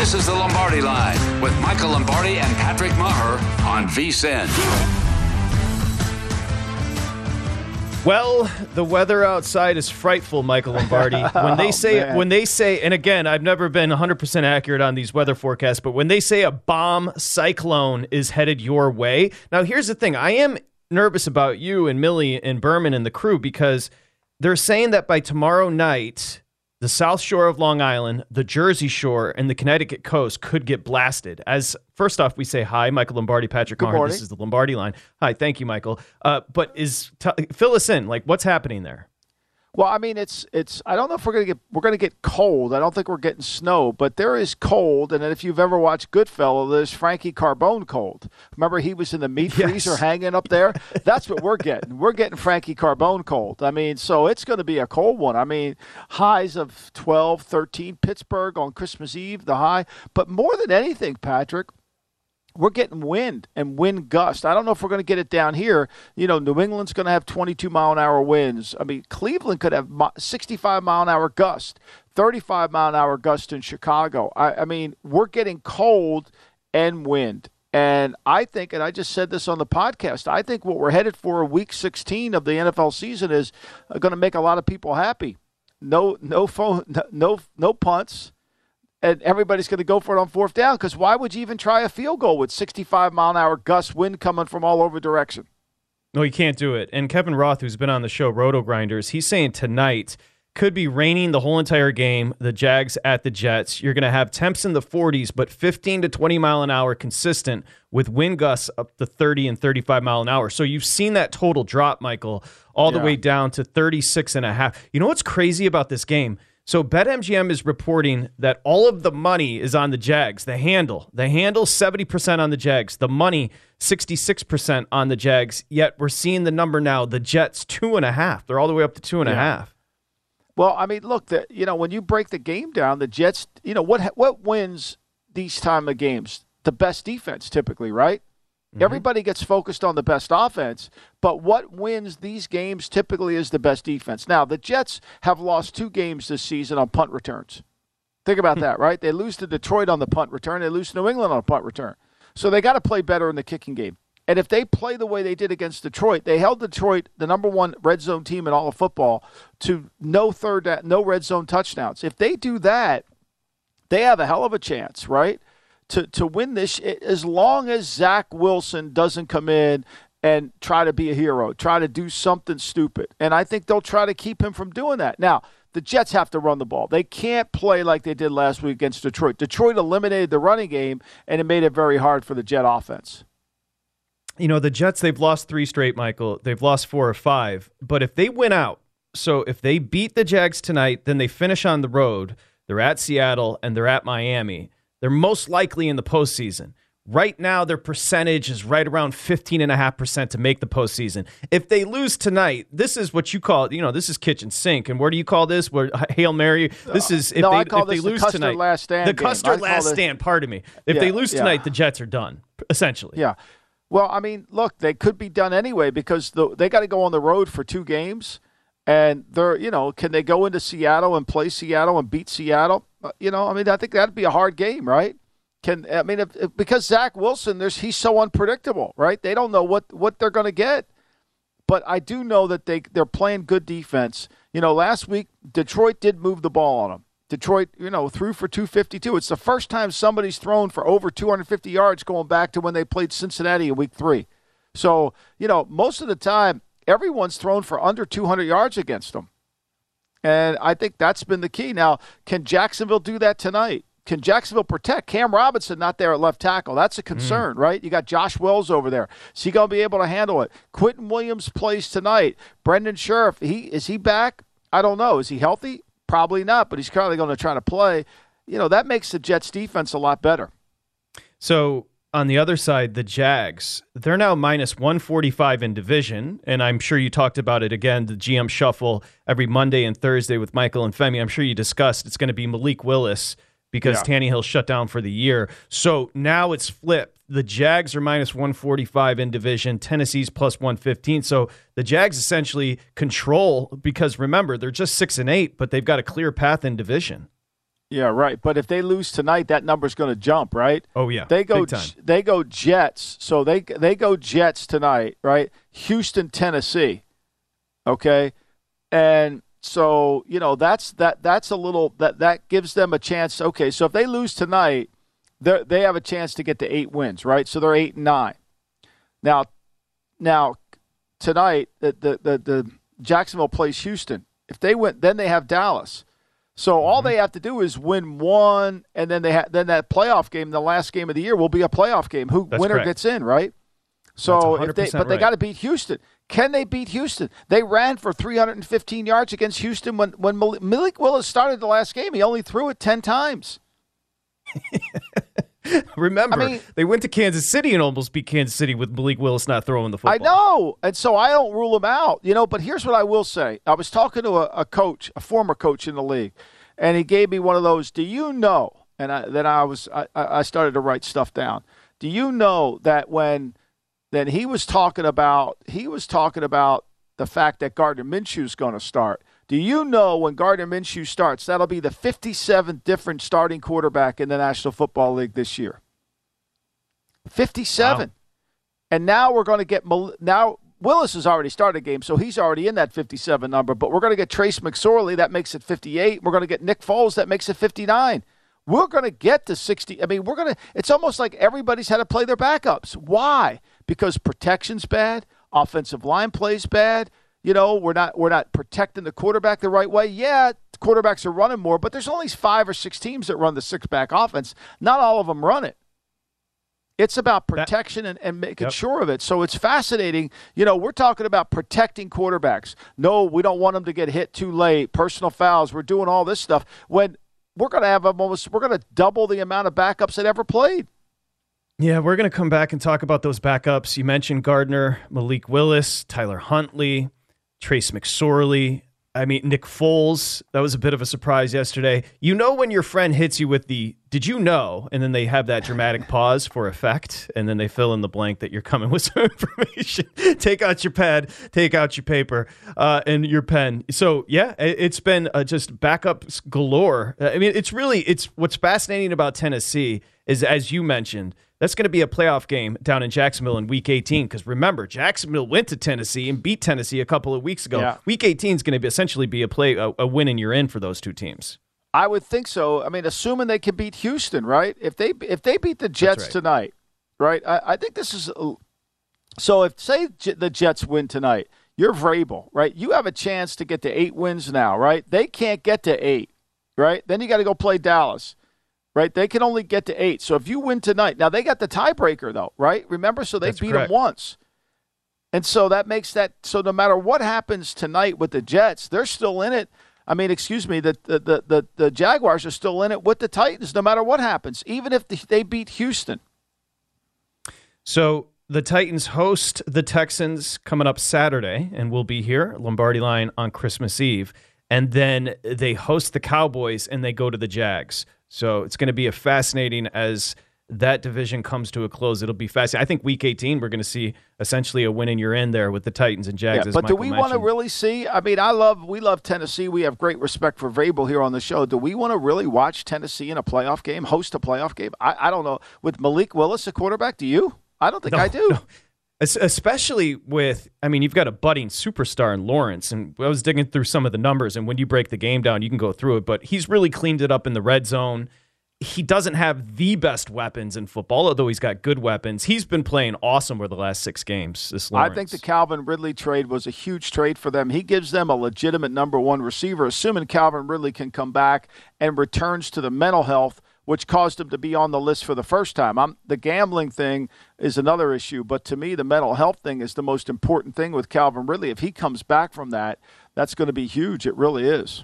This is the Lombardi Line with Michael Lombardi and Patrick Meagher on VSIN. Well, the weather outside is frightful, Michael Lombardi. When they Oh, say man. when they say and again, I've never been 100% accurate on these weather forecasts, but when they say a bomb cyclone is headed your way. Now, here's the thing. I am nervous about you and Millie and Berman and the crew because they're saying that by tomorrow night, the South Shore of Long Island, the Jersey Shore, and the Connecticut coast could get blasted. As first off, we say hi, Michael Lombardi, Patrick morning. This is the Lombardi line. Hi, thank you, Michael. Uh, but is t- fill us in. Like, what's happening there? Well, I mean, it's it's. I don't know if we're gonna get we're gonna get cold. I don't think we're getting snow, but there is cold. And if you've ever watched Goodfellas, there's Frankie Carbone cold. Remember, he was in the meat Yes. freezer hanging up there. That's what we're getting. We're getting Frankie Carbone cold. I mean, so it's going to be a cold one. I mean, highs of 12, 13. Pittsburgh on Christmas Eve, the high. But more than anything, Patrick, we're getting wind and wind gust. I don't know if we're going to get it down here. You know, New England's going to have 22 mile an hour winds. I mean, Cleveland could have 65 mile an hour gust, 35 mile an hour gust in Chicago. I, I mean, we're getting cold and wind. And I think, and I just said this on the podcast, I think what we're headed for week 16 of the NFL season is uh, going to make a lot of people happy. No, no phone, no, no, no punts and everybody's going to go for it on fourth down because why would you even try a field goal with 65 mile an hour gust wind coming from all over direction? No, you can't do it. And Kevin Roth, who's been on the show RotoGrinders, he's saying tonight could be raining the whole entire game. The Jags at the Jets. You're going to have temps in the 40s, but 15 to 20 mile an hour consistent with wind gusts up to 30 and 35 mile an hour. So you've seen that total drop, Michael, all the way down to 36 and a half. You know what's crazy about this game? So BetMGM is reporting that all of the money is on the Jags. The handle, the handle, seventy percent on the Jags. The money, sixty-six percent on the Jags. Yet we're seeing the number now. The Jets two and a half. They're all the way up to two and a half. Well, I mean, look, the, you know, when you break the game down, the Jets, you know, what what wins these time of games? The best defense, typically, right? Mm-hmm. Everybody gets focused on the best offense, but what wins these games typically is the best defense. Now, the Jets have lost two games this season on punt returns. Think about hmm. that, right? They lose to Detroit on the punt return, they lose to New England on a punt return. So they got to play better in the kicking game. And if they play the way they did against Detroit, they held Detroit, the number one red zone team in all of football, to no third, no red zone touchdowns. If they do that, they have a hell of a chance, right? To to win this, as long as Zach Wilson doesn't come in and try to be a hero, try to do something stupid, and I think they'll try to keep him from doing that. Now, the Jets have to run the ball. They can't play like they did last week against Detroit. Detroit eliminated the running game, and it made it very hard for the Jet offense. You know, the Jets, they've lost three straight, Michael. They've lost four or five. But if they win out, so if they beat the Jags tonight, then they finish on the road. They're at Seattle and they're at Miami. They're most likely in the postseason. Right now, their percentage is right around 15.5% to make the postseason. If they lose tonight, this is what you call, you know, this is kitchen sink. And where do you call this? Where Hail Mary? This is if no, they, I call if they this the lose Custer tonight. last stand the. Custer last this- stand, pardon me. If Yeah, they lose yeah. tonight, the Jets are done, essentially. Yeah. Well, I mean, look, they could be done anyway because the, they got to go on the road for two games. And they're, you know, can they go into Seattle and play Seattle and beat Seattle? Uh, you know, I mean, I think that'd be a hard game, right? Can I mean, if, if, because Zach Wilson, there's he's so unpredictable, right? They don't know what what they're going to get. But I do know that they they're playing good defense. You know, last week Detroit did move the ball on them. Detroit, you know, threw for 252. It's the first time somebody's thrown for over 250 yards going back to when they played Cincinnati in week three. So, you know, most of the time, everyone's thrown for under 200 yards against them. And I think that's been the key. Now, can Jacksonville do that tonight? Can Jacksonville protect Cam Robinson not there at left tackle? That's a concern, mm. right? You got Josh Wells over there. Is he going to be able to handle it? Quinnen Williams plays tonight. Brendan Scherff, he is he back? I don't know. Is he healthy? Probably not, but he's currently going to try to play. You know, that makes the Jets defense a lot better. So on the other side, the Jags, they're now minus 145 in division. And I'm sure you talked about it again, the GM shuffle every Monday and Thursday with Michael and Femi. I'm sure you discussed it's going to be Malik Willis because yeah. Tannehill shut down for the year. So now it's flipped. The Jags are minus 145 in division, Tennessee's plus 115. So the Jags essentially control because remember, they're just 6 and 8, but they've got a clear path in division. Yeah, right. But if they lose tonight, that number's going to jump, right? Oh yeah, they go. They go Jets. So they they go Jets tonight, right? Houston, Tennessee. Okay, and so you know that's that that's a little that that gives them a chance. Okay, so if they lose tonight, they they have a chance to get to eight wins, right? So they're eight and nine. Now, now tonight the the the, the Jacksonville plays Houston. If they win, then they have Dallas. So all mm-hmm. they have to do is win one, and then they ha- then that playoff game, the last game of the year, will be a playoff game. Who That's winner correct. gets in, right? So if they, but they got to beat Houston. Can they beat Houston? They ran for 315 yards against Houston when when Malik Willis started the last game. He only threw it 10 times. Remember, I mean, they went to Kansas City and almost beat Kansas City with Malik Willis not throwing the football. I know, and so I don't rule him out, you know. But here's what I will say: I was talking to a, a coach, a former coach in the league, and he gave me one of those. Do you know? And I, then I was I, I started to write stuff down. Do you know that when then he was talking about he was talking about the fact that Gardner Minshew is going to start. Do you know when Gardner Minshew starts, that'll be the 57th different starting quarterback in the National Football League this year? 57. Wow. And now we're going to get now Willis has already started a game, so he's already in that 57 number. But we're going to get Trace McSorley, that makes it 58. We're going to get Nick Foles, that makes it 59. We're going to get to 60. I mean, we're going to, it's almost like everybody's had to play their backups. Why? Because protection's bad, offensive line plays bad, you know, we're not we're not protecting the quarterback the right way. Yeah, quarterbacks are running more, but there's only five or six teams that run the six back offense. Not all of them run it. It's about protection and, and making yep. sure of it. So it's fascinating. You know, we're talking about protecting quarterbacks. No, we don't want them to get hit too late. Personal fouls. We're doing all this stuff. When we're going to have almost, we're going to double the amount of backups that ever played. Yeah, we're going to come back and talk about those backups. You mentioned Gardner, Malik Willis, Tyler Huntley. Trace McSorley. I mean, Nick Foles, that was a bit of a surprise yesterday. You know, when your friend hits you with the, did you know? And then they have that dramatic pause for effect. And then they fill in the blank that you're coming with some information. take out your pad, take out your paper, uh, and your pen. So, yeah, it's been uh, just backups galore. I mean, it's really, it's what's fascinating about Tennessee is, as you mentioned, that's going to be a playoff game down in Jacksonville in Week 18. Because remember, Jacksonville went to Tennessee and beat Tennessee a couple of weeks ago. Yeah. Week 18 is going to be essentially be a play a, a win and you're in for those two teams. I would think so. I mean, assuming they can beat Houston, right? If they if they beat the Jets right. tonight, right? I, I, think this is so. If say the Jets win tonight, you're Vrabel, right? You have a chance to get to eight wins now, right? They can't get to eight, right? Then you got to go play Dallas right? They can only get to eight. So if you win tonight, now they got the tiebreaker though, right? Remember, so they That's beat correct. them once, and so that makes that so no matter what happens tonight with the Jets, they're still in it. I mean, excuse me, the the the the, the Jaguars are still in it with the Titans, no matter what happens, even if they beat Houston. So the Titans host the Texans coming up Saturday, and we'll be here Lombardi Line on Christmas Eve, and then they host the Cowboys and they go to the Jags. So it's going to be a fascinating as that division comes to a close, it'll be fascinating. I think Week 18, we're going to see essentially a win and you're in there with the Titans and Jags. Yeah, but Michael do we want to really see? I mean, I love we love Tennessee. We have great respect for Vrabel here on the show. Do we want to really watch Tennessee in a playoff game, host a playoff game? I, I don't know. With Malik Willis, a quarterback, do you? I don't think No, I do. no. Es- Especially with, I mean, you've got a budding superstar in Lawrence, and I was digging through some of the numbers, and when you break the game down, you can go through it, but he's really cleaned it up in the red zone. He doesn't have the best weapons in football, although he's got good weapons. He's been playing awesome over the last six games. This Lawrence. I think the Calvin Ridley trade was a huge trade for them. He gives them a legitimate number one receiver, assuming Calvin Ridley can come back and returns to the mental health, which caused him to be on the list for the first time. I'm, the gambling thing is another issue, but to me, the mental health thing is the most important thing with Calvin Ridley. If he comes back from that, that's going to be huge. It really is.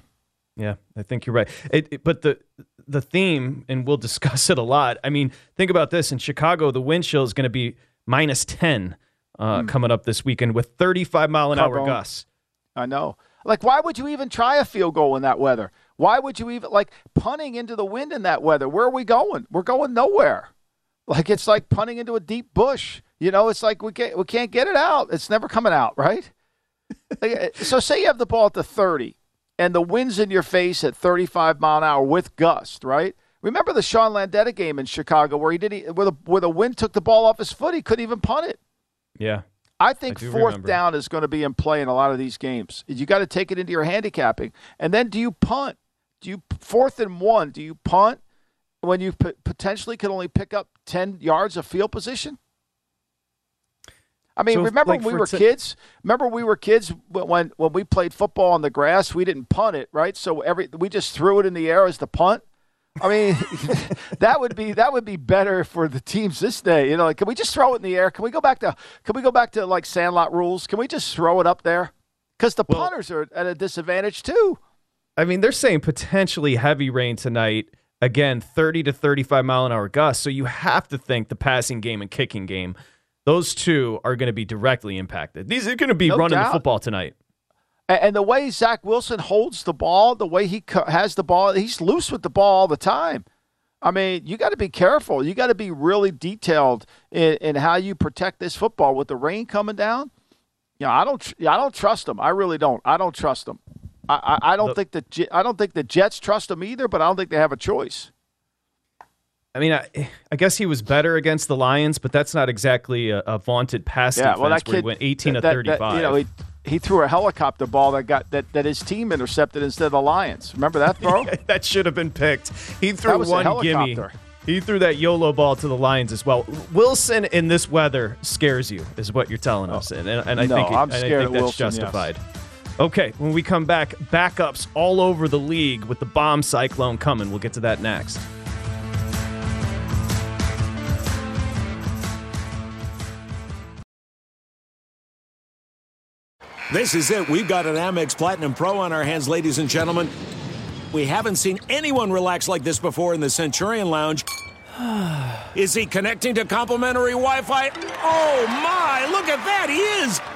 Yeah, I think you're right. It, it- but the the theme, and we'll discuss it a lot. I mean, think about this: in Chicago, the wind chill is going to be minus ten uh, coming up this weekend with 35 mile an hour gusts. I know. Like, why would you even try a field goal in that weather? Why would you even like punting into the wind in that weather? Where are we going? We're going nowhere. Like it's like punting into a deep bush. You know, it's like we can't we can't get it out. It's never coming out, right? Eh, so say you have the ball at the 30 and the wind's in your face at 35 mile an hour with gust, right? Remember the Sean Landeta game in Chicago where he did he, where the where the wind took the ball off his foot, he couldn't even punt it. Yeah, I think I fourth remember. down is going to be in play in a lot of these games. You got to take it into your handicapping, and then do you punt? Do you fourth and one? Do you punt when you p- potentially could only pick up ten yards of field position? I mean, So, remember like, when we were t- kids? Remember we were kids when when when we played football on the grass. We didn't punt it, right? So every we just threw it in the air as the punt. I mean, that would be that would be better for the teams this day. You know, like, can we just throw it in the air? Can we go back to can we go back to like sandlot rules? Can we just throw it up there? Because the Well- punters are at a disadvantage too. I mean, they're saying potentially heavy rain tonight. Again, 30 to 35 mile an hour gusts. So you have to think the passing game and kicking game, those two are going to be directly impacted. These are going to be No running doubt. the football tonight. And, the way Zach Wilson holds the ball, the way he has the ball, he's loose with the ball all the time. I mean, you got to be careful. You got to be really detailed in, in how you protect this football with the rain coming down. You know, I don't, I don't trust them. I really don't. I don't trust them. I, I, I don't The- think the, I don't think the Jets trust them either. But I don't think they have a choice. I mean, I, I guess he was better against the Lions, but that's not exactly a, a vaunted pass Yeah, defense well, that where kid he went 18 that- to that- 35. you know, he, he threw a helicopter ball that got that, that his team intercepted instead of the Lions. Remember that throw? that should have been picked. He threw That was a one gimme. He threw that YOLO ball to the Lions as well. Wilson in this weather scares you, is what you're telling us, oh. and, and, and I Oh. No, think it- I'm and I think that's Wilson, yes. Okay, when we come back, backups all over the league with the bomb cyclone coming. We'll get to that next. This is it. We've got an Amex Platinum Pro on our hands, ladies and gentlemen. We haven't seen anyone relax like this before in the Centurion Lounge. Is he connecting to complimentary Wi Fi? Oh my, look at that, he is!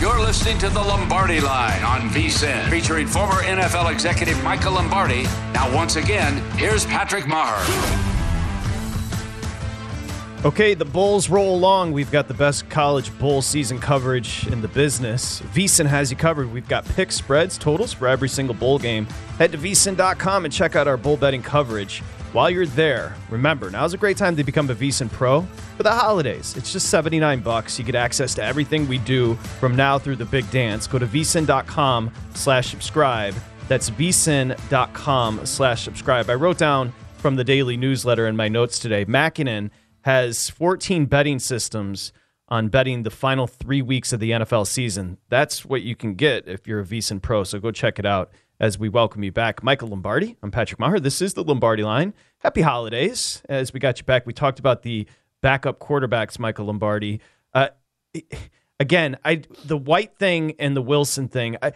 You're listening to the Lombardi Line on VSIN, featuring former NFL executive Michael Lombardi. Now, once again, here's Patrick Meagher. Okay, the Bulls roll along. We've got the best college bowl season coverage in the business. VSIN has you covered. We've got pick spreads, totals for every single bowl game. Head to VSIN.com and check out our bowl betting coverage. While you're there, remember, now's a great time to become a VSIN Pro for the holidays. It's just 79 bucks. You get access to everything we do from now through the big dance. Go to VSIN.com slash subscribe. That's VSIN.com slash subscribe. I wrote down from the daily newsletter in my notes today, Makinen – has 14 betting systems on betting the final three weeks of the NFL season. That's what you can get if you're a VSIN Pro. So go check it out as we welcome you back. Michael Lombardi, I'm Patrick Meagher. This is the Lombardi line. Happy holidays. As we got you back, we talked about the backup quarterbacks, Michael Lombardi. Uh, again, I the White thing and the Wilson thing. I,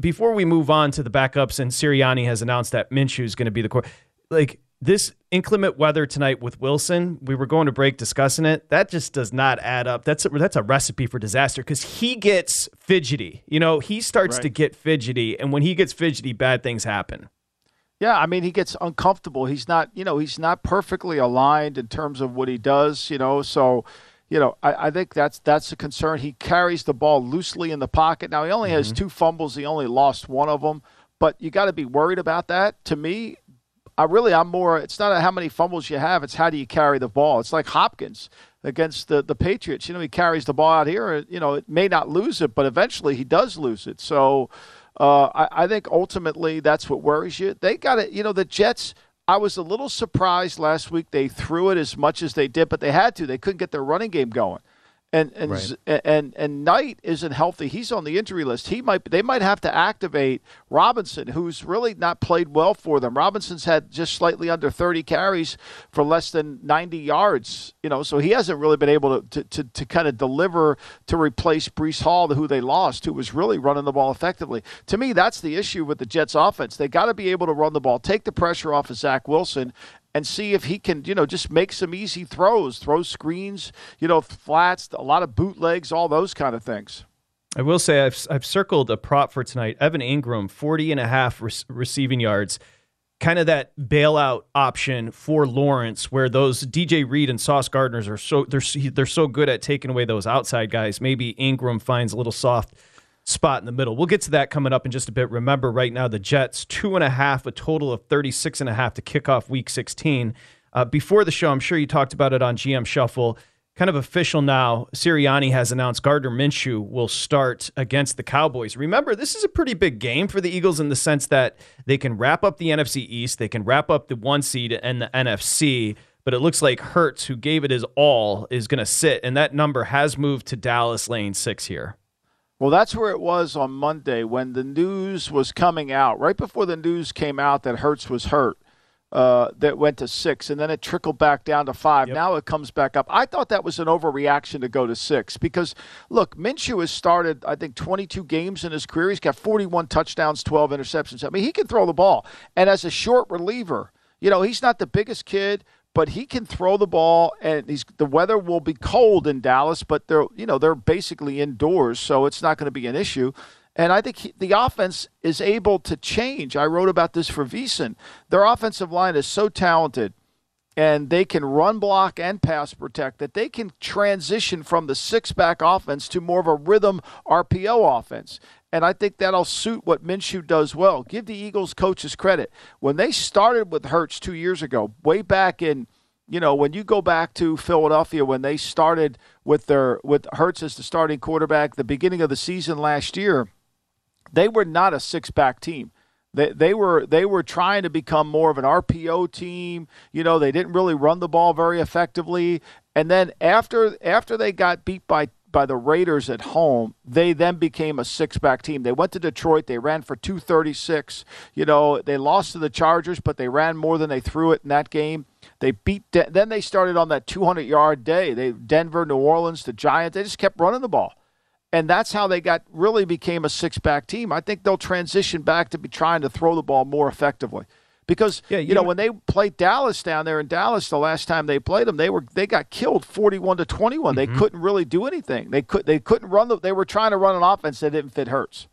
before we move on to the backups, and Sirianni has announced that Minshew is going to be the core. Like this inclement weather tonight with Wilson, we were going to break discussing it. That just does not add up. That's a, that's a recipe for disaster because he gets fidgety. You know, he starts right. to get fidgety, and when he gets fidgety, bad things happen. Yeah, I mean, he gets uncomfortable. He's not, you know, he's not perfectly aligned in terms of what he does. You know, so. You know, I, I think that's that's a concern. He carries the ball loosely in the pocket. Now he only mm-hmm. has two fumbles. He only lost one of them but you got to be worried about that. To me, I really I'm more. It's not how many fumbles you have; it's how do you carry the ball. It's like Hopkins against the the Patriots. You know, he carries the ball out here. You know, it may not lose it, but eventually he does lose it. So uh, I, I think ultimately that's what worries you. They got it. You know, the Jets. I was a little surprised last week they threw it as much as they did, but they had to. They couldn't get their running game going and and right. and and Knight isn't healthy. He's on the injury list. He might they might have to activate Robinson, who's really not played well for them. Robinson's had just slightly under 30 carries for less than 90 yards. You know, so he hasn't really been able to to, to, to kind of deliver to replace Breece Hall, who they lost, who was really running the ball effectively. To me, that's the issue with the Jets' offense. They got to be able to run the ball, take the pressure off of Zach Wilson, and see if he can, you know, just make some easy throws, throw screens, you know, flats, a lot of bootlegs, all those kind of things. I will say I've, I've circled a prop for tonight. Evan Engram, 40 and a half re- receiving yards. Kind of that bailout option for Lawrence, where those DJ Reed and Sauce Gardners are so they're they're so good at taking away those outside guys. Maybe Engram finds a little soft spot in the middle. We'll get to that coming up in just a bit. Remember, right now, the Jets, two and a half, a total of 36 and a half to kick off week 16. Uh, before the show, I'm sure you talked about it on GM Shuffle. Kind of official now, Sirianni has announced Gardner Minshew will start against the Cowboys. Remember, this is a pretty big game for the Eagles in the sense that they can wrap up the NFC East, they can wrap up the one seed and the NFC but it looks like Hurts, who gave it his all, is going to sit, and that number has moved to Dallas lane six here. Well, that's where it was on Monday when the news was coming out. Right before the news came out that Hurts was hurt, uh, that went to six, and then it trickled back down to five. Yep. Now it comes back up. I thought that was an overreaction to go to six because, look, Minshew has started, I think, 22 games in his career. He's got 41 touchdowns, 12 interceptions. I mean, he can throw the ball. And as a short reliever, you know, he's not the biggest kid, but he can throw the ball and he's the weather will be cold in Dallas but they're you know they're basically indoors so it's not going to be an issue. And I think he, the offense is able to change. I wrote about this for VSIN their offensive line is so talented and they can run block and pass protect that they can transition from the six back offense to more of a rhythm RPO offense and I think that'll suit what Minshew does well. Give the Eagles coaches credit. When they started with Hurts two years ago, way back in, you know, when you go back to Philadelphia when they started with their with Hurts as the starting quarterback, the beginning of the season last year, they were not a six back team. They, they were they were trying to become more of an RPO team. You know, they didn't really run the ball very effectively. And then after after they got beat by by the Raiders at home, they then became a six back team. They went to Detroit, they ran for 236. You know, they lost to the Chargers, but they ran more than they threw it in that game. They beat De- then they started on that 200 yard day. They Denver, New Orleans, the Giants, they just kept running the ball. And that's how they got really became a six back team. I think they'll transition back to be trying to throw the ball more effectively because Yeah, you, you know know- when they played Dallas down there in Dallas the last time they played them, they were they got killed forty-one to 21 Mm-hmm. They couldn't really do anything. They could they couldn't run the. They were trying to run an offense that didn't fit Hurts.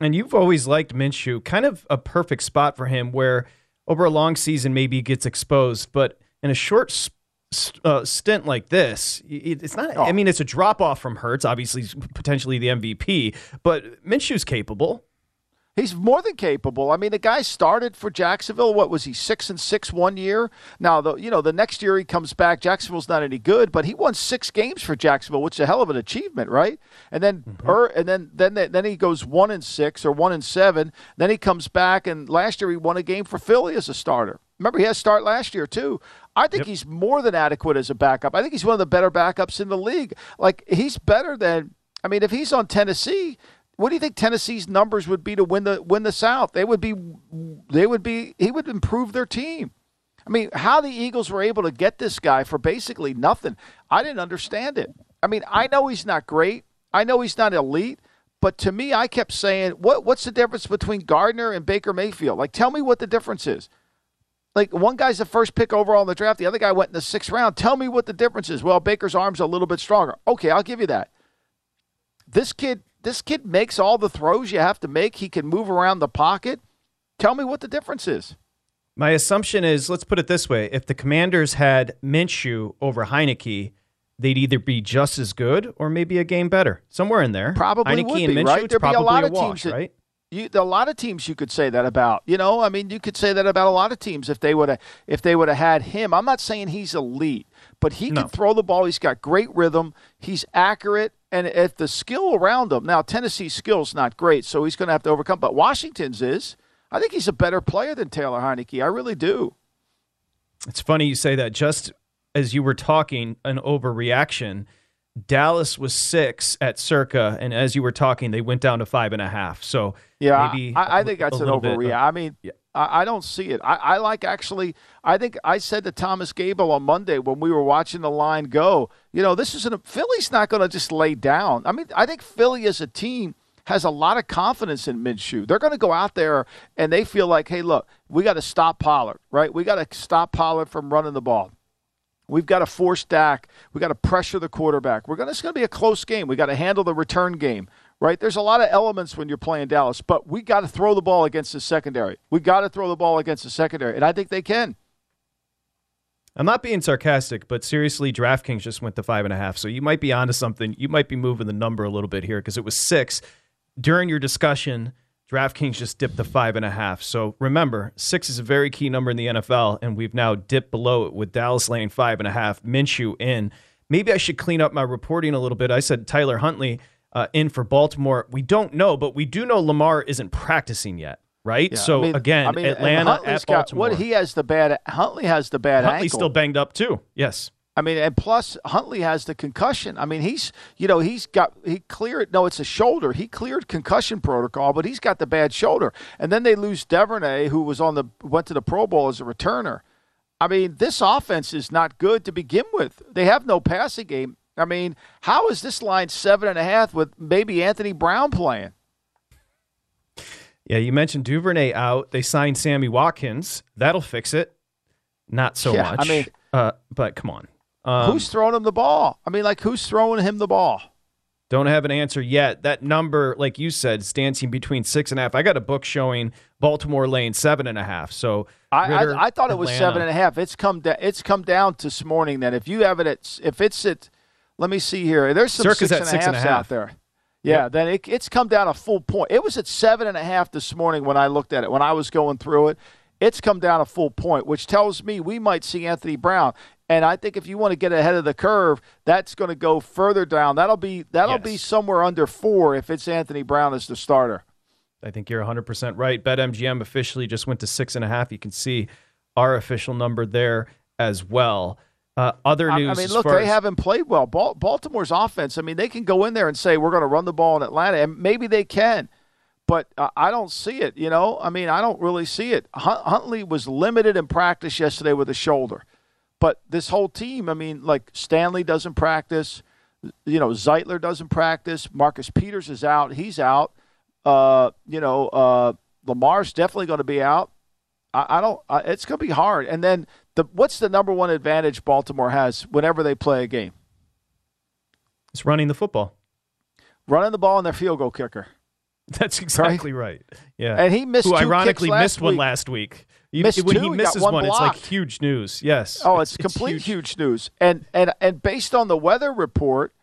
And you've always liked Minshew, kind of a perfect spot for him where over a long season maybe he gets exposed, but in a short s- s- uh, stint like this, it's not, I mean, it's a drop off from Hurts, obviously, potentially the MVP, but Minshew's capable. He's more than capable. I mean, the guy started for Jacksonville. What was he six and six one year? Now, the you know the next year he comes back. Jacksonville's not any good, but he won six games for Jacksonville, which is a hell of an achievement, right? And then, er, and then then then he goes one and six or one and seven. Then he comes back, and last year he won a game for Philly as a starter. Remember, he had a start last year too. I think he's more than adequate as a backup. I think he's one of the better backups in the league. Like he's better than. I mean, if he's on Tennessee, what do you think Tennessee's numbers would be to win the win the South? They would be they would be he would improve their team. I mean, how the Eagles were able to get this guy for basically nothing, I didn't understand it. I mean, I know he's not great. I know he's not elite, but to me, I kept saying, "What what's the difference between Gardner and Baker Mayfield? Like, tell me what the difference is." Like one guy's the first pick overall in the draft, the other guy went in the sixth round. Tell me what the difference is. Well, Baker's arm's a little bit stronger. Okay, I'll give you that. This kid, this kid makes all the throws you have to make. He can move around the pocket. Tell me what the difference is. My assumption is, let's put it this way: if the Commanders had Minshew over Heinicke, they'd either be just as good or maybe a game better, somewhere in there. Probably Heinicke would and Minshew, right. There'd be a lot of wash, teams that, right? You, a lot of teams you could say that about. You know, I mean, you could say that about a lot of teams if they would have if they would have had him. I'm not saying he's elite, but he No. can throw the ball. He's got great rhythm. He's accurate, and if the skill around him now, Tennessee's skill's not great, so he's going to have to overcome. But Washington's is. I think he's a better player than Taylor Heinicke. I really do. It's funny you say that. Just as you were talking, an overreaction. Dallas was six at circa, and as you were talking, they went down to five and a half. So Yeah, maybe I, I think that's an overreaction. I mean, Yeah. I, I don't see it. I, I like actually. I think I said to Thomas Gable on Monday when we were watching the line go. You know, this isn't Philly's not going to just lay down. I mean, I think Philly as a team has a lot of confidence in Minshew. They're going to go out there and they feel like, hey, look, we got to stop Pollard, right? We got to stop Pollard from running the ball. We've got to force Dak. We got to pressure the quarterback. We're going. To, it's going to be a close game. We got to handle the return game, right? There's a lot of elements when you're playing Dallas, but we got to throw the ball against the secondary. We got to throw the ball against the secondary, and I think they can. I'm not being sarcastic, but seriously, DraftKings just went to five and a half. So you might be onto something. You might be moving the number a little bit here because it was six. During your discussion, DraftKings just dipped to five and a half. So remember, six is a very key number in the NFL, and we've now dipped below it with Dallas laying five and a half, Minshew in. Maybe I should clean up my reporting a little bit. I said Tyler Huntley uh, in for Baltimore. We don't know, but we do know Lamar isn't practicing yet, right? Yeah, so I mean- again, I mean, Atlanta at got- Baltimore. what he has the bad. Huntley has the bad Huntley's ankle. still banged up too. Yes. I mean, and plus Huntley has the concussion. I mean, he's you know he's got he cleared. No, it's a shoulder. He cleared concussion protocol, but he's got the bad shoulder. And then they lose Duvernay, who was on the went to the Pro Bowl as a returner. I mean, this offense is not good to begin with. They have no passing game. I mean, how is this line seven and a half with maybe Anthony Brown playing? Yeah, you mentioned Duvernay out. They signed Sammy Watkins. That'll fix it. Not so Yeah, I mean- uh, but come on. Um, who's throwing him the ball? I mean, like who's throwing him the ball? Don't have an answer yet. That number, like you said, is dancing between six and a half. I got a book showing Baltimore laying seven and a half. So I, Ridder, I, I thought it was Atlanta. seven and a half. It's come down. It's come down this morning. Then if you have it at, if it's at, let me see here. There's some six and a six and a half. out there. Yeah, then it, it's come down a full point. It was at seven and a half this morning when I looked at it. When I was going through it, it's come down a full point, which tells me we might see Anthony Brown. And I think if you want to get ahead of the curve, that's going to go further down. That'll be that'll be somewhere under four if it's Anthony Brown as the starter. I think you're 100% right. BetMGM officially just went to six and a half. You can see our official number there as well. Uh, other news. I mean, look, they haven't played well. Bal- Baltimore's offense. I mean, they can go in there and say we're going to run the ball in Atlanta, and maybe they can, but uh, I don't see it. You know, I mean, I don't really see it. Hun- Huntley was limited in practice yesterday with a shoulder, but this whole team. I mean, like Stanley doesn't practice. You know, Zeitler doesn't practice. Marcus Peters is out. He's out. Uh, you know, uh, Lamar's definitely going to be out. I, I don't. It's going to be hard. And then the what's the number one advantage Baltimore has whenever they play a game? It's running the football. Running the ball and their field goal kicker. That's exactly right. right. Yeah. And he missed Who ironically missed week. one last week. Missed when two, he misses one, one, it's like huge news. Yes. Oh, it's, it's complete huge. huge. news. And and and based on the weather report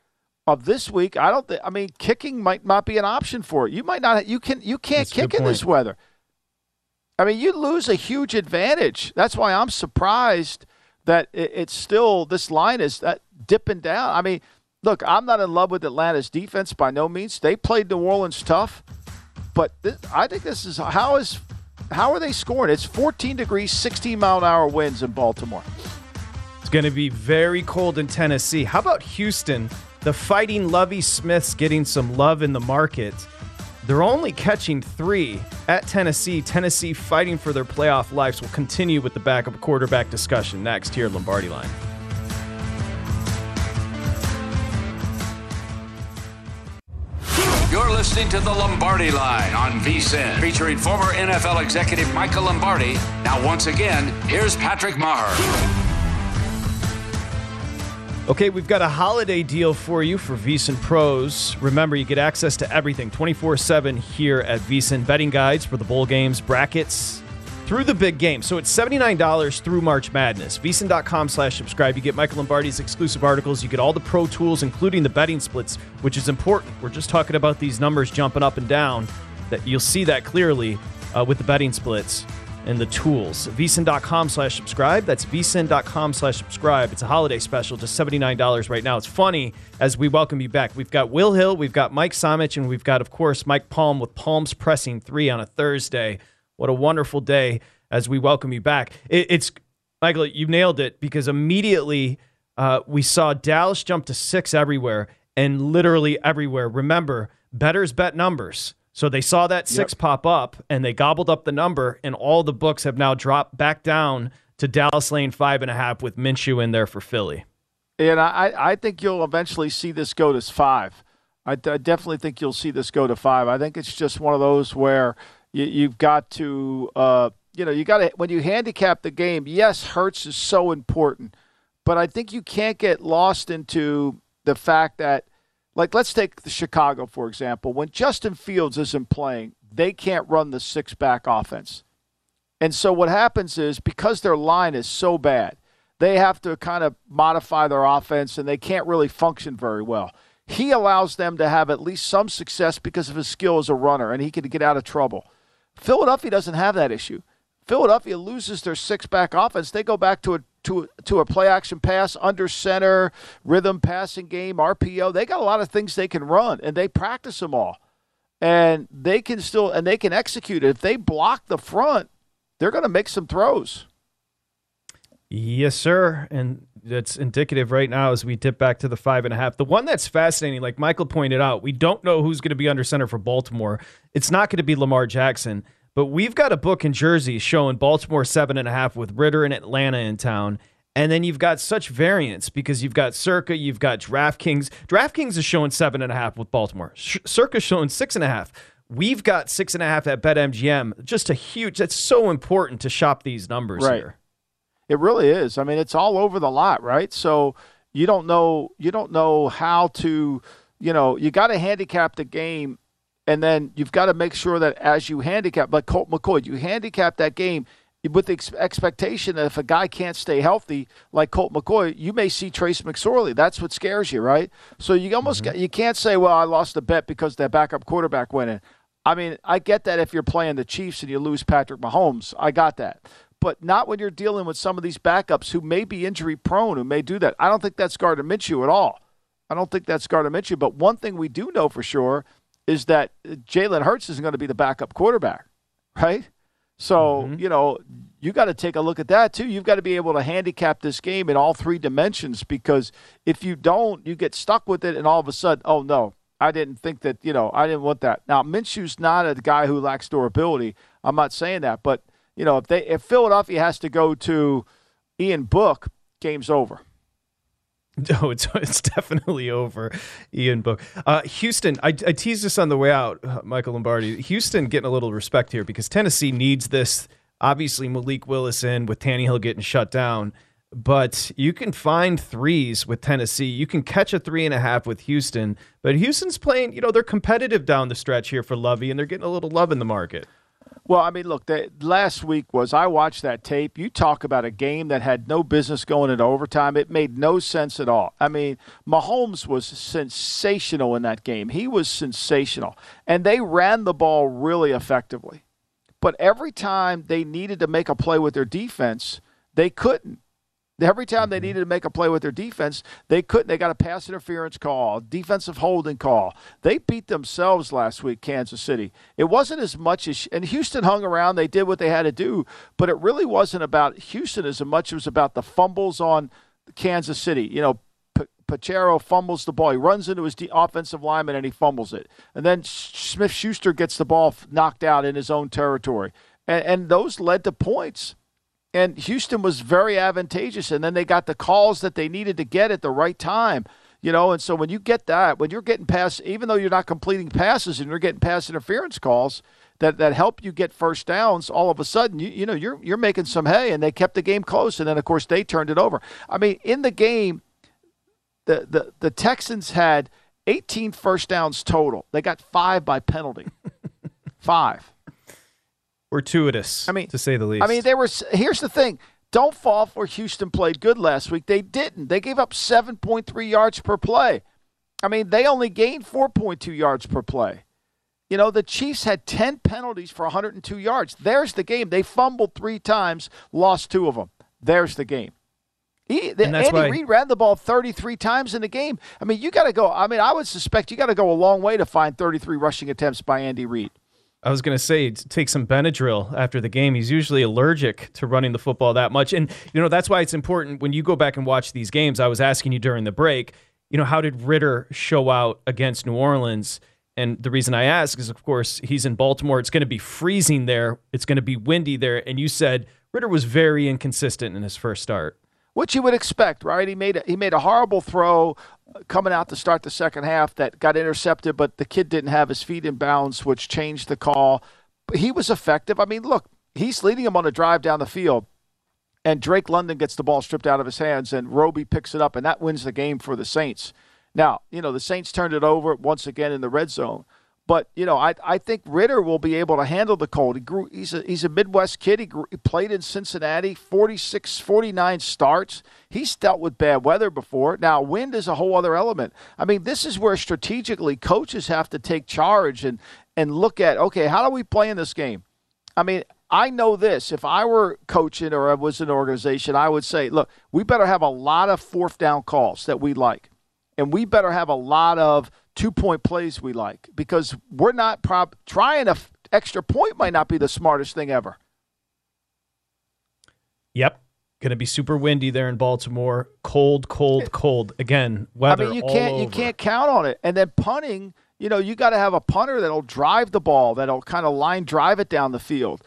of this week, I don't think I mean kicking might not be an option for it. You might not you can you can't That's kick in this weather. I mean, you lose a huge advantage. That's why I'm surprised that it, it's still this line is that dipping down. I mean, look, I'm not in love with Atlanta's defense by no means. They played New Orleans tough, but this, I think this is how is how are they scoring? It's 14 degrees, 16 mile an hour winds in Baltimore. It's going to be very cold in Tennessee. How about Houston? The Fighting Lovie Smiths getting some love in the market. They're only catching three at Tennessee. Tennessee fighting for their playoff lives. We'll continue with the backup quarterback discussion next here at Lombardi Line. You're listening to the Lombardi Line on VSIN, featuring former NFL executive Michael Lombardi. Now, once again, here's Patrick Meagher. Okay, we've got a holiday deal for you for VSIN Pros. Remember, you get access to everything 24 7 here at VSIN. Betting guides for the bowl games, brackets, through the big game. So it's $79 through March Madness. VSIN.com slash subscribe. You get Michael Lombardi's exclusive articles. You get all the pro tools, including the betting splits, which is important. We're just talking about these numbers jumping up and down. That You'll see that clearly uh, with the betting splits and the tools. vsin.com slash subscribe. That's vsin.com slash subscribe. It's a holiday special, just $79 right now. It's funny as we welcome you back. We've got Will Hill, we've got Mike Somich, and we've got, of course, Mike Palm with Palms Pressing 3 on a Thursday. What a wonderful day as we welcome you back. It, it's, Michael, you nailed it because immediately uh, we saw Dallas jump to six everywhere and literally everywhere. Remember, bettors bet numbers. So they saw that six yep. pop up and they gobbled up the number, and all the books have now dropped back down to Dallas Lane five and a half with Minshew in there for Philly. And I, I think you'll eventually see this go to five. I, I definitely think you'll see this go to five. I think it's just one of those where you, have got to, uh, you know, you got to, when you handicap the game, yes, Hurts is so important, but I think you can't get lost into the fact that like, let's take the Chicago, for example. When Justin Fields isn't playing, they can't run the six back offense. And so what happens is because their line is so bad, they have to kind of modify their offense and they can't really function very well. He allows them to have at least some success because of his skill as a runner and he can get out of trouble. Philadelphia doesn't have that issue. Philadelphia loses their six back offense. They go back to a to to a play action pass under center, rhythm passing game, RPO. They got a lot of things they can run, and they practice them all, and they can still and they can execute it. If they block the front, they're going to make some throws. Yes, sir, and that's indicative right now as we dip back to the five and a half. The one that's fascinating, like Michael pointed out, we don't know who's going to be under center for Baltimore. It's not going to be Lamar Jackson. But we've got a book in Jersey showing Baltimore seven and a half with Ridder and Atlanta in town. And then you've got such variance because you've got Circa, you've got DraftKings. DraftKings is showing seven and a half with Baltimore. Circa's showing six and a half. We've got six and a half at BetMGM. Just a huge. That's so important to shop these numbers right. here. It really is. I mean, it's all over the lot, right? So you don't know. You don't know how to. You know, you got to handicap the game and then you've got to make sure that as you handicap, like Colt McCoy, you handicap that game with the ex- expectation that if a guy can't stay healthy, like Colt McCoy, you may see Trace McSorley. That's what scares you, right? So you almost mm-hmm. you can't say, well, I lost a bet because that backup quarterback went in. I mean, I get that if you're playing the Chiefs and you lose Patrick Mahomes, I got that. But not when you're dealing with some of these backups who may be injury prone, who may do that. I don't think that's Gardner Minshew at all. I don't think that's Gardner Minshew. But one thing we do know for sure – is that Jalen Hurts isn't going to be the backup quarterback, right? So, mm-hmm. you know, you got to take a look at that too. You've got to be able to handicap this game in all three dimensions because if you don't, you get stuck with it and all of a sudden, oh no, I didn't think that, you know, I didn't want that. Now, Minshew's not a guy who lacks durability. I'm not saying that, but you know, if they if Philadelphia has to go to Ian Book, game's over. No, it's it's definitely over, Ian Book. Uh, Houston, I, I teased this on the way out, uh, Michael Lombardi. Houston getting a little respect here because Tennessee needs this Obviously, Malik Willis in with Tannehill getting shut down, but you can find threes with Tennessee. You can catch a three and a half with Houston, but Houston's playing, you know, they're competitive down the stretch here for Lovie, and they're getting a little love in the market. Well, I mean, look, the, last week was I watched that tape. You talk about a game that had no business going into overtime. It made no sense at all. I mean, Mahomes was sensational in that game. He was sensational. And they ran the ball really effectively. But every time they needed to make a play with their defense, they couldn't. Every time they mm-hmm. needed to make a play with their defense, they couldn't. They got a pass interference call, defensive holding call. They beat themselves last week, Kansas City. It wasn't as much as, and Houston hung around. They did what they had to do, but it really wasn't about Houston as much as it was about the fumbles on Kansas City. You know, P- Piñeiro fumbles the ball. He runs into his offensive lineman and he fumbles it. And then Smith Schuster gets the ball knocked out in his own territory. And, and those led to points and Houston was very advantageous. And then they got the calls that they needed to get at the right time. You know, and so when you get that, when you're getting past, even though you're not completing passes and you're getting pass interference calls that, that help you get first downs, all of a sudden, you, you know, you're you're making some hay, and they kept the game close, and then of course they turned it over. I mean, in the game, the the, the Texans had 18 first downs total. They got five by penalty, five fortuitous. I mean, to say the least. I mean, there was. Here's the thing: don't fall for Houston played good last week. They didn't. They gave up 7.3 yards per play. I mean, they only gained 4.2 yards per play. You know, the Chiefs had 10 penalties for 102 yards. There's the game. They fumbled three times, lost two of them. There's the game. He, the, Andy why... Reid ran the ball 33 times in the game. I mean, you got to go. I mean, I would suspect you got to go a long way to find 33 rushing attempts by Andy Reid. I was going to say take some Benadryl after the game. He's usually allergic to running the football that much, and you know that's why it's important when you go back and watch these games. I was asking you during the break, you know, how did Ridder show out against New Orleans? And the reason I ask is, of course, he's in Baltimore. It's going to be freezing there. It's going to be windy there, and you said Ridder was very inconsistent in his first start which you would expect, right? He made a, he made a horrible throw uh, coming out to start the second half that got intercepted, but the kid didn't have his feet in bounds, which changed the call. But he was effective. I mean, look, he's leading him on a drive down the field, and Drake London gets the ball stripped out of his hands, and Roby picks it up, and that wins the game for the Saints. Now, you know, the Saints turned it over once again in the red zone. But you know, I I think Ridder will be able to handle the cold. He grew. He's a he's a Midwest kid. He, grew, he played in Cincinnati, 46, 49 starts. He's dealt with bad weather before. Now, wind is a whole other element. I mean, this is where strategically coaches have to take charge and and look at okay, how do we play in this game? I mean, I know this. If I were coaching or I was an organization, I would say, look, we better have a lot of fourth down calls that we like, and we better have a lot of two point plays we like because we're not prob- trying a f- extra point might not be the smartest thing ever. Yep. Going to be super windy there in Baltimore. Cold, cold, cold. Again, weather. I mean, you can't over. you can't count on it. And then punting, you know, you got to have a punter that'll drive the ball, that'll kind of line drive it down the field.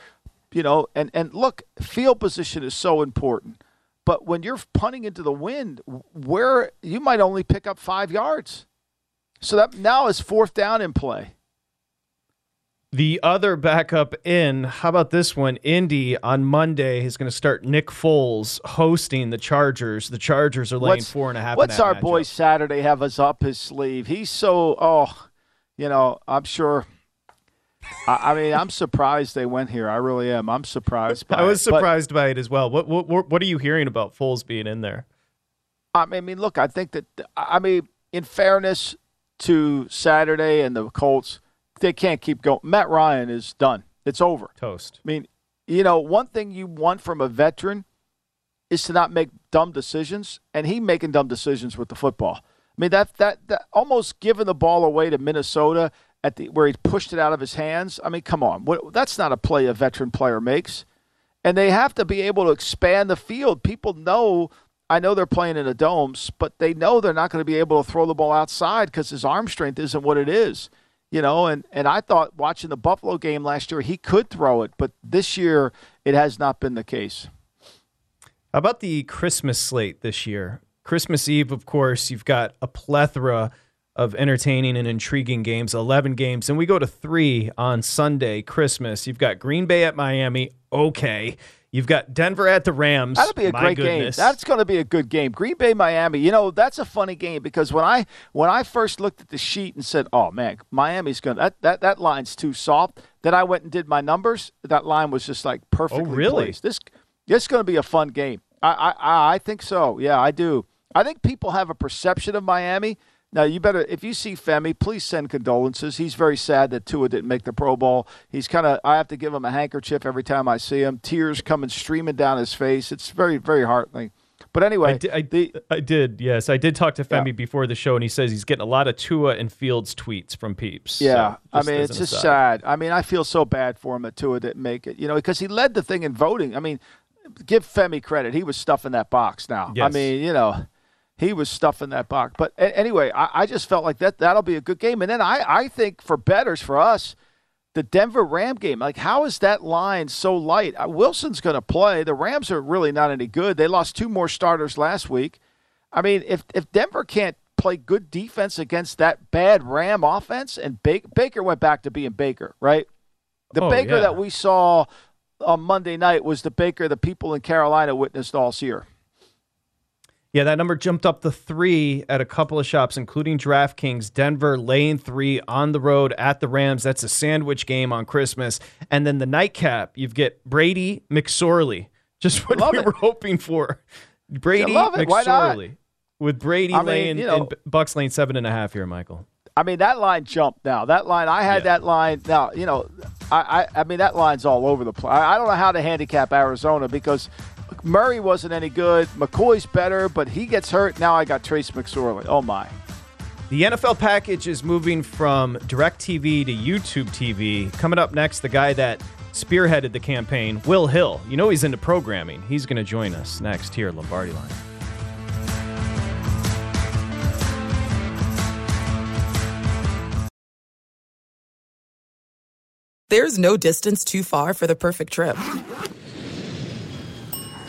You know, and and look, field position is so important. But when you're punting into the wind, where you might only pick up five yards. So that now is fourth down in play. The other backup in, how about this one? Indy on Monday is going to start Nick Foles hosting the Chargers. The Chargers are laying what's, four and a half. What's our boy Saturday have us up his sleeve? He's so oh, you know, I'm sure. I, I mean, I'm surprised they went here. I really am. I'm surprised. I was it. surprised but, by it as well. What, what what are you hearing about Foles being in there? I mean, look, I think that I mean, in fairness, to Saturday and the Colts, they can't keep going. Matt Ryan is done. It's over. Toast. I mean, you know, one thing you want from a veteran is to not make dumb decisions, and he making dumb decisions with the football. I mean, that that, that almost giving the ball away to Minnesota at the where he pushed it out of his hands. I mean, come on, what, that's not a play a veteran player makes. And they have to be able to expand the field. People know I know they're playing in the domes, but they know they're not going to be able to throw the ball outside because his arm strength isn't what it is. You know, and, and I thought watching the Buffalo game last year, he could throw it, but this year it has not been the case. How about the Christmas slate this year? Christmas Eve, of course, you've got a plethora of entertaining and intriguing games, 11 games. And we go to three on Sunday, Christmas. You've got Green Bay at Miami. Okay. You've got Denver at the Rams. That'll be a My great goodness. game. That's going to be a good game. Green Bay, Miami. You know, that's a funny game because when I when I first looked at the sheet and said, "Oh man, Miami's going to that that that line's too soft," then I went and did my numbers. That line was just like perfectly Oh, really? placed. This this is going to be a fun game. I, I I think so. Yeah, I do. I think people have a perception of Miami. Now you better if you see Femi, please send condolences. He's very sad that Tua didn't make the Pro Bowl. He's kind of I have to give him a handkerchief every time I see him. Tears coming streaming down his face. It's very very heartening. But anyway, I did, I, the, I did, yes. I did talk to Femi Yeah. before the show, and he says he's getting a lot of Tua and Fields tweets from peeps. So, Yeah, I mean, it's just aside. sad. I mean, I feel so bad for him that Tua didn't make it. You know, because he led the thing in voting. I mean, give Femi credit; he was stuffing that box. Now, I mean, you know, he was stuffing that box. But anyway, I, I just felt like that that'll be a good game. And then I, I think for bettors for us, the Denver Ram game. Like, how is that line so light? Uh, Wilson's going to play. The Rams are really not any good. They lost two more starters last week. I mean, if if Denver can't play good defense against that bad Ram offense, and Baker, Baker went back to being Baker, right? The Oh, Baker yeah. that we saw on Monday night was the Baker the people in Carolina witnessed all year. Yeah, that number jumped up to three at a couple of shops, including DraftKings. Denver laying three on the road at the Rams. That's a sandwich game on Christmas. And then the nightcap, you've get Brady McSorley. Just what Love we it. were hoping for. Brady love it. McSorley. With Brady I mean, laying you know- and Bucks laying seven and a half here, Michael. I mean, that line jumped now. That line, I had Yeah. that line. Now, you know, I, I, I mean, that line's all over the place. I, I don't know how to handicap Arizona because Murray wasn't any good. McCoy's better, but he gets hurt. Now I got Trace McSorley. Oh, my. The NFL package is moving from DirecTV to YouTube TV. Coming up next, the guy that spearheaded the campaign, Will Hill. You know he's into programming. He's going to join us next here at Lombardi Line. There's no distance too far for the perfect trip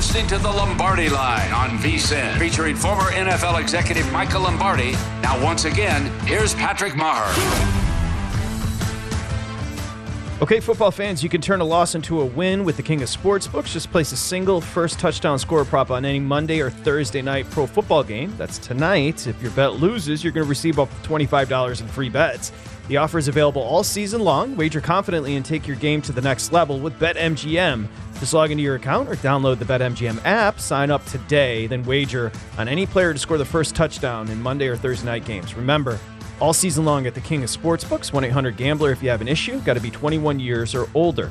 Listening to the Lombardi Line on VSIN, featuring former NFL executive Michael Lombardi. Now, once again, here's Patrick Meagher. Okay, football fans, you can turn a loss into a win with the King of Sportsbooks. Just place a single first touchdown score prop on any Monday or Thursday night pro football game. That's tonight. If your bet loses, you're going to receive up to $25 in free bets. The offer is available all season long. Wager confidently and take your game to the next level with BetMGM. Just log into your account or download the BetMGM app, sign up today, then wager on any player to score the first touchdown in Monday or Thursday night games. Remember, all season long at the King of Sportsbooks, 1 800 Gambler if you have an issue. Got to be 21 years or older.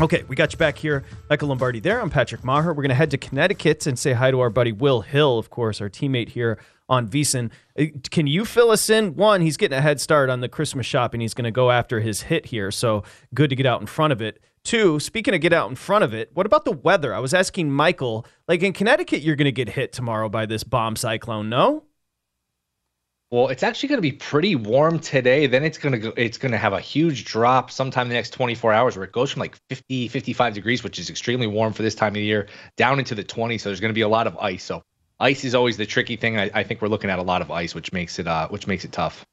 Okay, we got you back here. Michael Lombardi there. I'm Patrick Meagher. We're going to head to Connecticut and say hi to our buddy Will Hill, of course, our teammate here on VSIN. Uh, Can you fill us in? One, he's getting a head start on the Christmas shopping. He's going to go after his hit here, so good to get out in front of it. Two, speaking of get out in front of it, what about the weather? I was asking Michael, like in Connecticut, you're going to get hit tomorrow by this bomb cyclone, no? Well, it's actually going to be pretty warm today. Then it's going to go, it's going to have a huge drop sometime in the next 24 hours where it goes from like 50, 55 degrees, which is extremely warm for this time of year, down into the 20s. So there's going to be a lot of ice. So ice is always the tricky thing. I, I think we're looking at a lot of ice, which makes it uh, which makes it tough.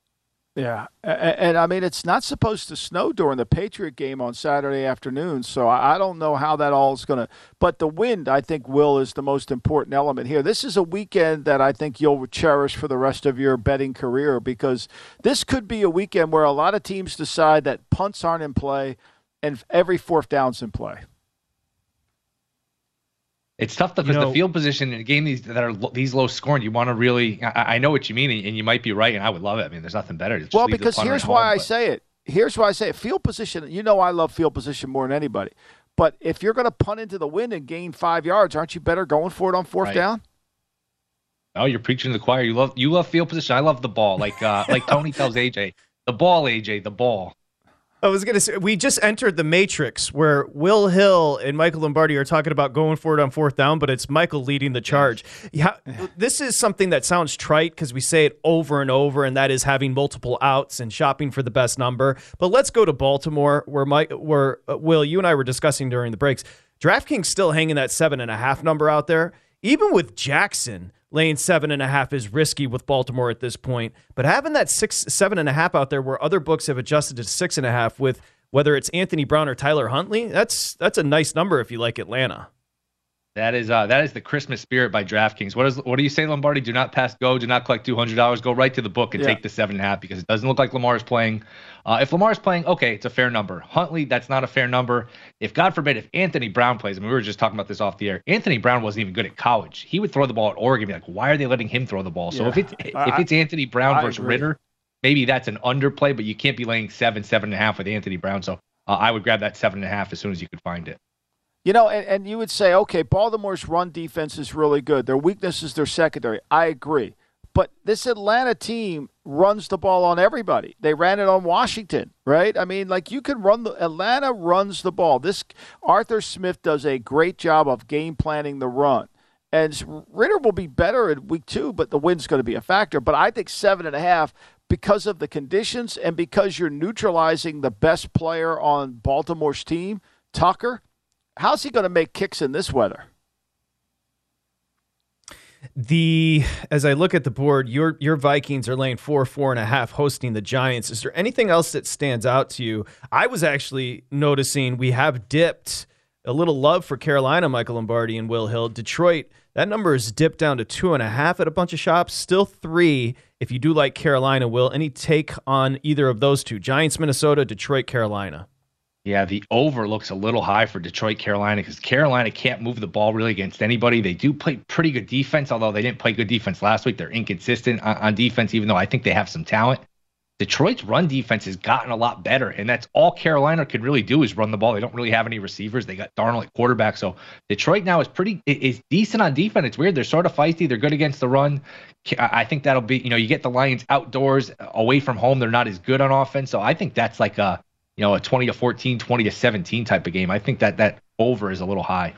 Yeah, and, and, I mean it's not supposed to snow during the Patriot game on Saturday afternoon, so I don't know how that all is going to. But the wind, I think, will is the most important element here. This is a weekend that I think you'll cherish for the rest of your betting career because this could be a weekend where a lot of teams decide that punts aren't in play and every fourth down's in play. It's tough because you know, the field position in a game these that are these low scoring, you want to really. I, I, know what you mean, and you might be right, and I would love it. I mean, there's nothing better. well, because here's why home, I but. say it. Here's why I say it. Field position. You know, I love field position more than anybody. But if you're going to punt into the wind and gain five yards, aren't you better going for it on fourth right. down? Oh, you're preaching to the choir. You love you love field position. I love the ball. Like uh, like Tony tells AJ, the ball, AJ, the ball. I was going to say, we just entered the matrix where Will Hill and Michael Lombardi are talking about going for it on fourth down, but it's Michael leading the charge. Yeah, this is something that sounds trite because we say it over and over, and that is having multiple outs and shopping for the best number. But let's go to Baltimore, where Mike, where uh, Will, you and I were discussing during the breaks. DraftKings still hanging that seven and a half number out there, even with Jackson laying seven and a half is risky with Baltimore at this point. But having that six, seven and a half out there, where other books have adjusted to six and a half, with whether it's Anthony Brown or Tyler Huntley, that's that's a nice number if you like Atlanta. That is uh, that is the Christmas spirit by DraftKings. What is what do you say, Lombardi? Do not pass go. Do not collect two hundred dollars. Go right to the book and yeah. take the seven and a half because it doesn't look like Lamar is playing. Uh, if Lamar is playing, okay, it's a fair number. Huntley, that's not a fair number. If God forbid, if Anthony Brown plays, I mean, we were just talking about this off the air. Anthony Brown wasn't even good at college. He would throw the ball at Oregon. Be like, why are they letting him throw the ball? So yeah. if it's if it's Anthony Brown I versus agree. Ridder, maybe that's an underplay, but you can't be laying seven, seven and a half with Anthony Brown. So uh, I would grab that seven and a half as soon as you could find it. You know, and, and you would say, okay, Baltimore's run defense is really good. Their weakness is their secondary. I agree. But this Atlanta team runs the ball on everybody. They ran it on Washington, right? I mean, like you can run the Atlanta runs the ball. This Arthur Smith does a great job of game planning the run. And Ridder will be better in week two, but the wind's going to be a factor. But I think seven and a half because of the conditions and because you're neutralizing the best player on Baltimore's team, Tucker how's he going to make kicks in this weather? The as I look at the board, your your Vikings are laying four, four and a half, hosting the Giants. Is there anything else that stands out to you? I was actually noticing we have dipped a little love for Carolina, Michael Lombardi and Will Hill. Detroit, that number is dipped down to two and a half at a bunch of shops. Still three if you do like Carolina. Will any take on either of those two? Giants, Minnesota, Detroit, Carolina. Yeah, the over looks a little high for Detroit, Carolina, because Carolina can't move the ball really against anybody. They do play pretty good defense, although they didn't play good defense last week. They're inconsistent on, on defense, even though I think they have some talent. Detroit's run defense has gotten a lot better, and that's all Carolina can really do is run the ball. They don't really have any receivers. They got Darnold at quarterback, so Detroit now is pretty is decent on defense. It's weird. They're sort of feisty. They're good against the run. I think that'll be you know you get the Lions outdoors away from home. They're not as good on offense, so I think that's like a you know, a 20 to 14, 20 to 17 type of game. I think that that over is a little high.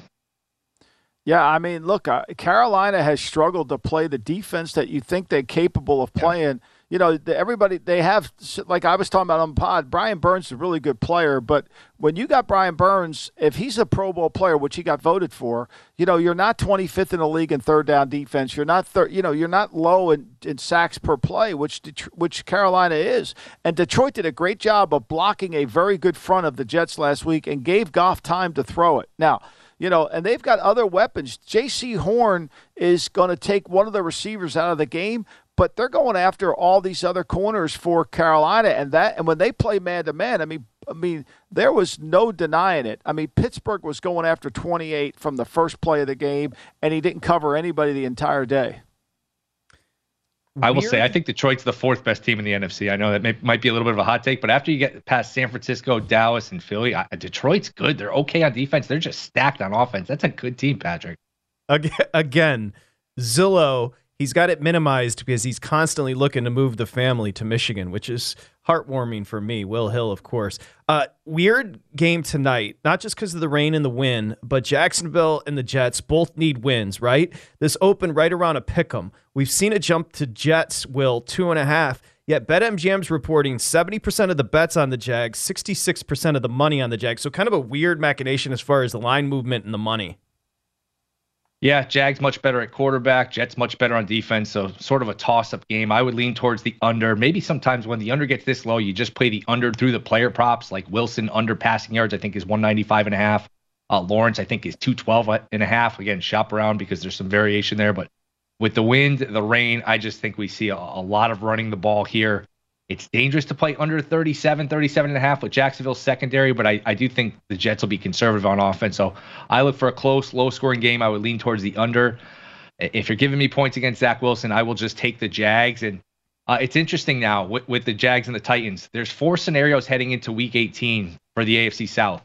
Yeah, I mean, look, uh, Carolina has struggled to play the defense that you think they're capable of playing. Yeah you know, everybody they have like I was talking about on pod. Brian Burns is a really good player, but when you got Brian Burns, if he's a Pro Bowl player, which he got voted for, you know, you're not 25th in the league in third down defense. You're not third, you know, you're not low in, in sacks per play, which which Carolina is. And Detroit did a great job of blocking a very good front of the Jets last week and gave Goff time to throw it. Now you know, and they've got other weapons. Jaycee Horn is going to take one of the receivers out of the game, but they're going after all these other corners for Carolina, and that and when they play man to man, I mean, I mean, there was no denying it. I mean, Pittsburgh was going after 28 from the first play of the game, and he didn't cover anybody the entire day. I will say, I think Detroit's the fourth best team in the NFC. I know that may, might be a little bit of a hot take, but after you get past San Francisco, Dallas, and Philly, I, Detroit's good. They're okay on defense. They're just stacked on offense. That's a good team, Patrick. Again, Zillow he's got it minimized because he's constantly looking to move the family to Michigan, which is heartwarming for me. Will Hill, of course. Uh, weird game tonight, not just because of the rain and the wind, but Jacksonville and the Jets both need wins, right? This opened right around a pick 'em. We've seen it jump to Jets, Will, two and a half. Yet BetMGM's reporting 70% of the bets on the Jags, 66% of the money on the Jags. So kind of a weird machination as far as the line movement and the money. Yeah, Jags much better at quarterback, Jets much better on defense. So sort of a toss-up game. I would lean towards the under. Maybe sometimes when the under gets this low, you just play the under through the player props. Like Wilson under passing yards, I think is 195 and a half. Uh, Lawrence, I think is 212 and a half. Again, shop around because there's some variation there, but with the wind, the rain, I just think we see a, a, lot of running the ball here. It's dangerous to play under 37, 37 and a half with Jacksonville's secondary, but I, I do think the Jets will be conservative on offense. So I look for a close, low scoring game. I would lean towards the under. If you're giving me points against Zach Wilson, I will just take the Jags. And uh, it's interesting now with, with the Jags and the Titans. There's four scenarios heading into week 18 for the AFC South.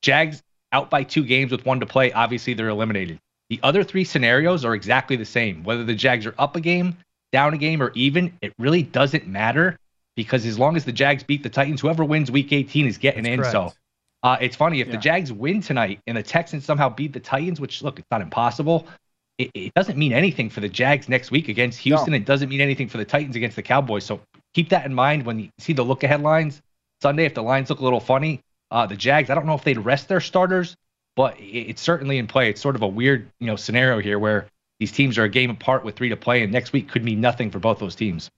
Jags out by two games with one to play. Obviously, they're eliminated. The other three scenarios are exactly the same. Whether the Jags are up a game, down a game, or even, it really doesn't matter because as long as the Jags beat the Titans, whoever wins Week 18 is getting That's in. Correct. So uh, it's funny if yeah. the Jags win tonight and the Texans somehow beat the Titans, which look, it's not impossible. It, it doesn't mean anything for the Jags next week against Houston. No. It doesn't mean anything for the Titans against the Cowboys. So keep that in mind when you see the look ahead lines Sunday. If the lines look a little funny, uh, the Jags, I don't know if they'd rest their starters but it's certainly in play. It's sort of a weird, you know, scenario here where these teams are a game apart with three to play, and next week could mean nothing for both those teams.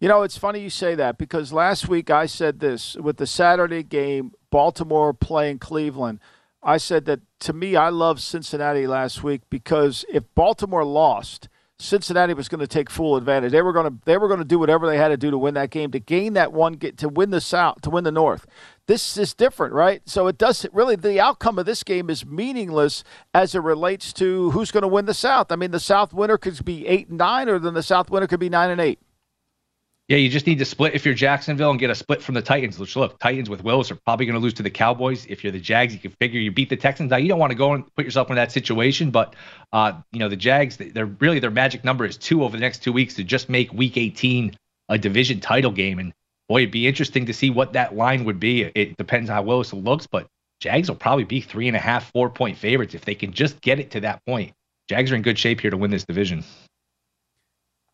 You know, it's funny you say that because last week I said this with the Saturday game, Baltimore playing Cleveland. I said that to me, I love Cincinnati last week because if Baltimore lost, Cincinnati was going to take full advantage. They were going to they were going to do whatever they had to do to win that game to gain that one get to win the south to win the north. This is different, right? So it does really the outcome of this game is meaningless as it relates to who's going to win the south. I mean, the south winner could be 8 and 9 or then the south winner could be 9 and 8. Yeah, you just need to split if you're Jacksonville and get a split from the Titans. Which look, Titans with Willis are probably going to lose to the Cowboys. If you're the Jags, you can figure you beat the Texans. Now you don't want to go and put yourself in that situation, but uh, you know the Jags, they're really their magic number is two over the next two weeks to just make Week 18 a division title game. And boy, it'd be interesting to see what that line would be. It depends how Willis looks, but Jags will probably be three and a half, four point favorites if they can just get it to that point. Jags are in good shape here to win this division.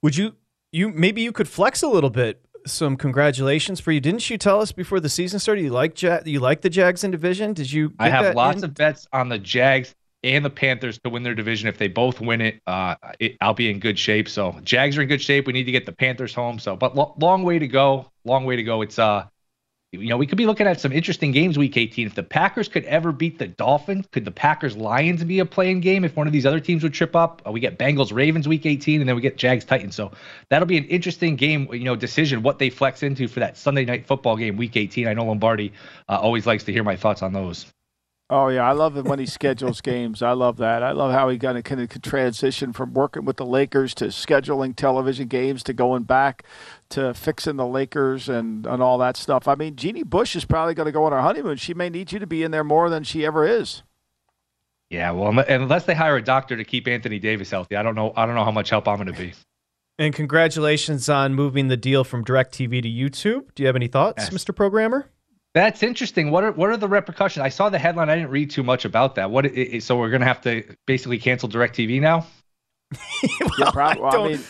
Would you you maybe you could flex a little bit. Some congratulations for you. Didn't you tell us before the season started you like ja- you like the Jags in division? Did you? I have lots in? of bets on the Jags and the Panthers to win their division. If they both win it, uh, it, I'll be in good shape. So Jags are in good shape. We need to get the Panthers home. So, but lo- long way to go. Long way to go. It's uh, you know, we could be looking at some interesting games week 18. If the Packers could ever beat the Dolphins, could the Packers Lions be a playing game if one of these other teams would trip up? Uh, we get Bengals Ravens week 18 and then we get Jags Titans. So that'll be an interesting game, you know, decision what they flex into for that Sunday night football game week 18. I know Lombardi uh, always likes to hear my thoughts on those. Oh yeah, I love it when he schedules games. I love that. I love how he kind of kind of transition from working with the Lakers to scheduling television games to going back to fixing the Lakers and and all that stuff. I mean, Jeanie Buss is probably going to go on her honeymoon. She may need you to be in there more than she ever is. Yeah, well, unless they hire a doctor to keep Anthony Davis healthy, I don't know. I don't know how much help I'm going to be. And congratulations on moving the deal from DirecTV to YouTube. Do you have any thoughts, yes. Mr. Programmer? That's interesting. What are what are the repercussions? I saw the headline. I didn't read too much about that. What? Is, so we're gonna have to basically cancel Directv now. well, yeah, probably. I, I, mean,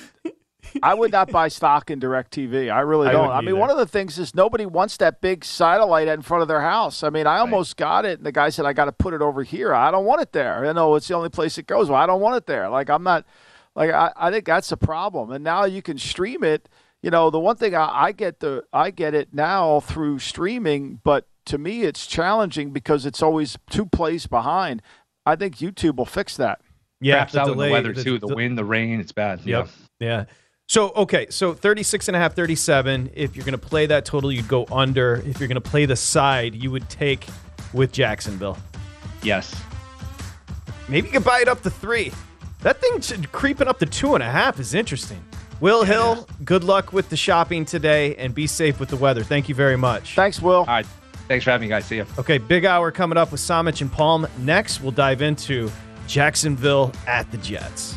I would not buy stock in Directv. I really don't. I, I mean, one of the things is nobody wants that big satellite in front of their house. I mean, I almost right. got it, and the guy said I got to put it over here. I don't want it there. You know, it's the only place it goes. Well, I don't want it there. Like I'm not. Like I, I think that's a problem. And now you can stream it you know, the one thing I, I get the I get it now through streaming, but to me it's challenging because it's always two plays behind. I think YouTube will fix that. Yeah, Perhaps the, delay, the weather too, the, the, wind, the rain, it's bad. Yep. Yeah. Yeah. So, okay, so 36 and a half, 37. If you're going to play that total, you'd go under. If you're going to play the side, you would take with Jacksonville. Yes. Maybe you could buy it up to three. That thing creeping up to two and a half is interesting. Will Hill, good luck with the shopping today and be safe with the weather. Thank you very much. Thanks, Will. All right. Thanks for having me, guys. See you. Okay, big hour coming up with Samich and Palm. Next, we'll dive into Jacksonville at the Jets.